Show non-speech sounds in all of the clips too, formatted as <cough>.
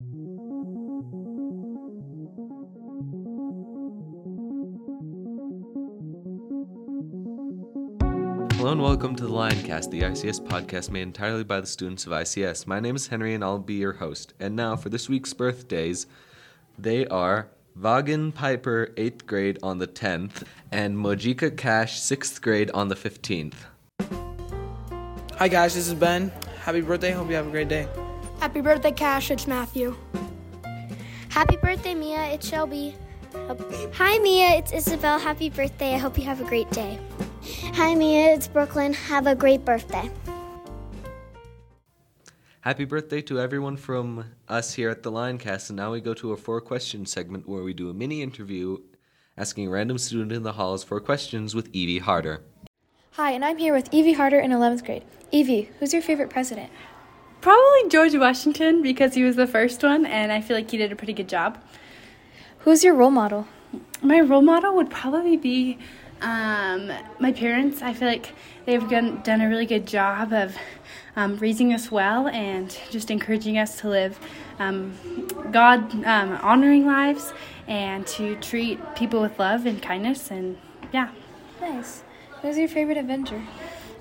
Hello and welcome to the Lioncast, the ICS podcast made entirely by the students of ICS. My name is Henry and I'll be your host. And now for this week's birthdays, they are Vagan Piper, 8th grade on the 10th, and Mojika Cash, 6th grade on the 15th. Hi guys, this is Ben. Happy birthday. Hope you have a great day. Happy birthday, Cash. It's Matthew. Happy birthday, Mia. It's Shelby. Hi, Mia. It's Isabel. Happy birthday. I hope you have a great day. Hi, Mia. It's Brooklyn. Have a great birthday. Happy birthday to everyone from us here at the Lioncast. And now we go to a four question segment where we do a mini interview asking a random student in the halls four questions with Evie Harder. Hi, and I'm here with Evie Harder in 11th grade. Evie, who's your favorite president? Probably George Washington because he was the first one and I feel like he did a pretty good job. Who's your role model? My role model would probably be um, my parents. I feel like they've done, done a really good job of um, raising us well and just encouraging us to live um, God um, honoring lives and to treat people with love and kindness. And yeah. Nice. Who's your favorite Avenger?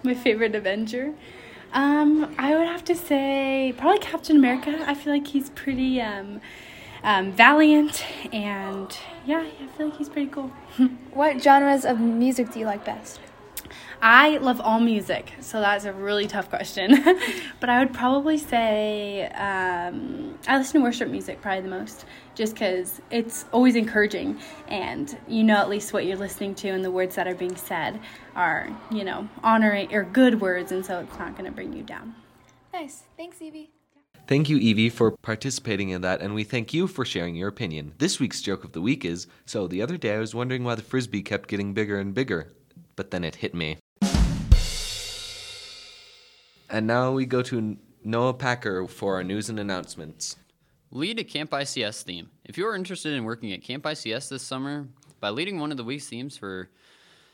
My favorite Avenger? Um, I would have to say probably Captain America. I feel like he's pretty um, um, valiant, and yeah, I feel like he's pretty cool. <laughs> what genres of music do you like best? I love all music, so that's a really tough question. <laughs> but I would probably say um, I listen to worship music probably the most, just because it's always encouraging, and you know at least what you're listening to, and the words that are being said are, you know, honoring or good words, and so it's not going to bring you down. Nice. Thanks, Evie. Thank you, Evie, for participating in that, and we thank you for sharing your opinion. This week's joke of the week is So, the other day I was wondering why the frisbee kept getting bigger and bigger, but then it hit me. And now we go to Noah Packer for our news and announcements. Lead a Camp ICS theme. If you are interested in working at Camp ICS this summer by leading one of the week's themes for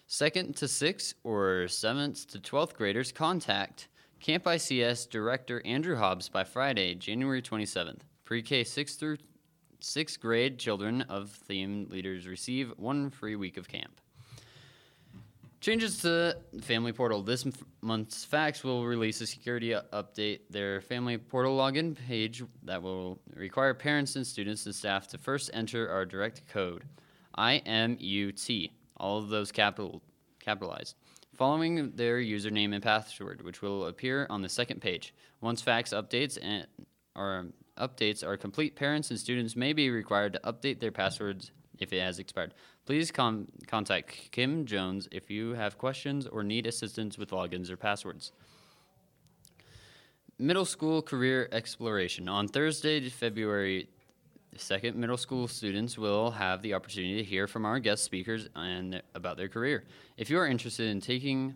second to sixth or seventh to 12th graders, contact Camp ICS Director Andrew Hobbs by Friday, January 27th. Pre K 6 through 6th grade children of theme leaders receive one free week of camp. Changes to Family Portal. This month's FACTS will release a security update, their Family Portal login page that will require parents and students and staff to first enter our direct code, IMUT, all of those capital, capitalized following their username and password, which will appear on the second page. Once FACTS updates and or updates are complete, parents and students may be required to update their passwords if it has expired. Please com- contact Kim Jones if you have questions or need assistance with logins or passwords. Middle School Career Exploration. On Thursday, February second, middle school students will have the opportunity to hear from our guest speakers and about their career. If you are interested in taking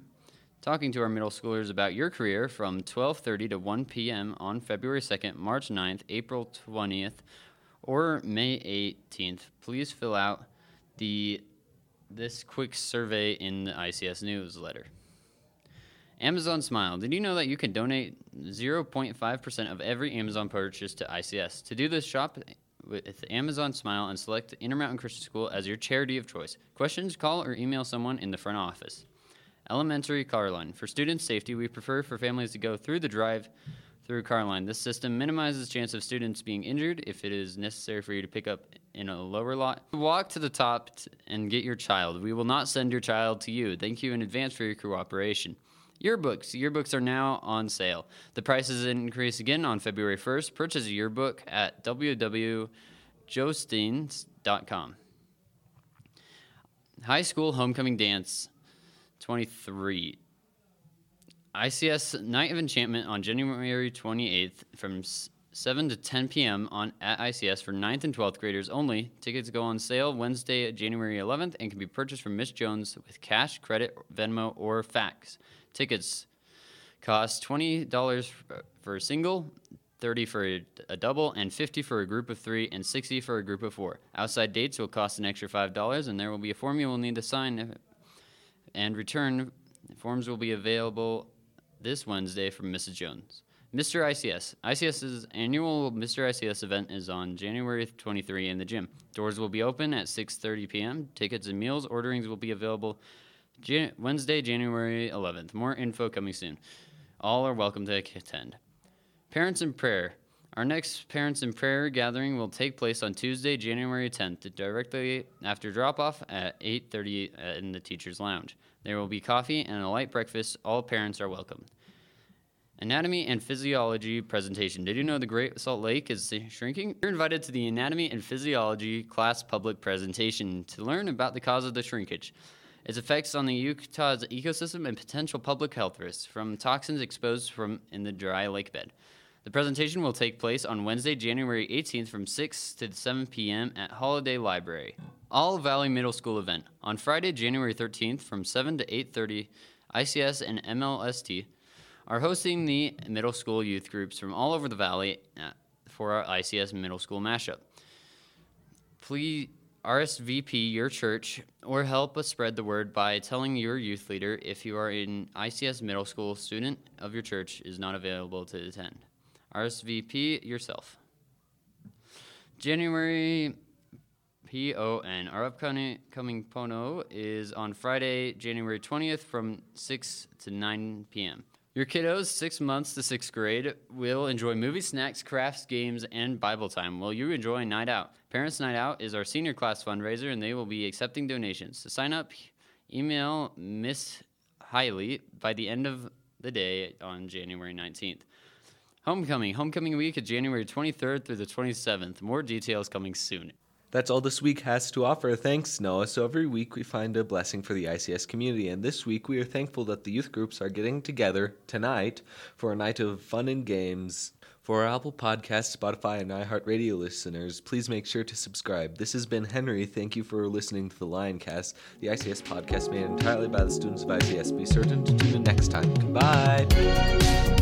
talking to our middle schoolers about your career from 12:30 to 1 p.m. on February 2nd, March 9th, April 20th, or May 18th, please fill out the this quick survey in the ICS newsletter. Amazon Smile. Did you know that you can donate 0.5% of every Amazon purchase to ICS? To do this, shop with Amazon Smile and select Intermountain Christian School as your charity of choice. Questions, call or email someone in the front office. Elementary car line. For student safety, we prefer for families to go through the drive through car line. This system minimizes chance of students being injured if it is necessary for you to pick up in a lower lot. Walk to the top t- and get your child. We will not send your child to you. Thank you in advance for your cooperation. Yearbooks. Yearbooks are now on sale. The prices increase again on February 1st. Purchase a yearbook at www.jostens.com. High School Homecoming Dance 23. ICS Night of Enchantment on January 28th from 7 to 10 p.m. on at ICS for 9th and 12th graders only. Tickets go on sale Wednesday, January 11th, and can be purchased from Miss Jones with cash, credit, Venmo, or FACTS. Tickets cost $20 for a single, 30 for a, a, double, and 50 for a group of three, and 60 for a group of four. Outside dates will cost an extra $5, and there will be a form you will need to sign and return. Forms will be available this Wednesday from Mrs. Jones. Mr. ICS. ICS's annual Mr. ICS event is on January 23 in the gym. Doors will be open at 6:30 p.m. Tickets and meals orderings will be available Jan- Wednesday, January 11th. More info coming soon. All are welcome to attend. Parents in Prayer. Our next Parents in Prayer gathering will take place on Tuesday, January 10th, directly after drop-off at 8:30 in the teachers' lounge. There will be coffee and a light breakfast. All parents are welcome. Anatomy and Physiology presentation. Did you know the Great Salt Lake is shrinking? You're invited to the Anatomy and Physiology class public presentation to learn about the cause of the shrinkage, its effects on the Utah's ecosystem, and potential public health risks from toxins exposed from in the dry lake bed. The presentation will take place on Wednesday, January 18th from 6 to 7 p.m. at Holladay Library. All Valley Middle School event on Friday, January 13th from 7 to 8:30. ICS and MLST are hosting the middle school youth groups from all over the valley uh, for our ICS middle school mashup. Please RSVP your church or help us spread the word by telling your youth leader if you are an ICS middle school student of your church is not available to attend. RSVP yourself. January PON. Our upcoming coming Pono is on Friday, January 20th from 6 to 9 p.m. Your kiddos, six months to sixth grade, will enjoy movie snacks, crafts, games, and Bible time while you enjoy Night Out. Parents Night Out is our senior class fundraiser, and they will be accepting donations. To sign up, email Miss Hiley by the end of the day on January 19th. Homecoming. Homecoming week is January 23rd through the 27th. More details coming soon. That's all this week has to offer. Thanks, Noah. So every week we find a blessing for the ICS community, and this week we are thankful that the youth groups are getting together tonight for a night of fun and games. For our Apple Podcast, Spotify, and iHeartRadio listeners, please make sure to subscribe. This has been Henry. Thank you for listening to the Lioncast, the ICS podcast made entirely by the students of ICS. Be certain to tune in next time. Goodbye.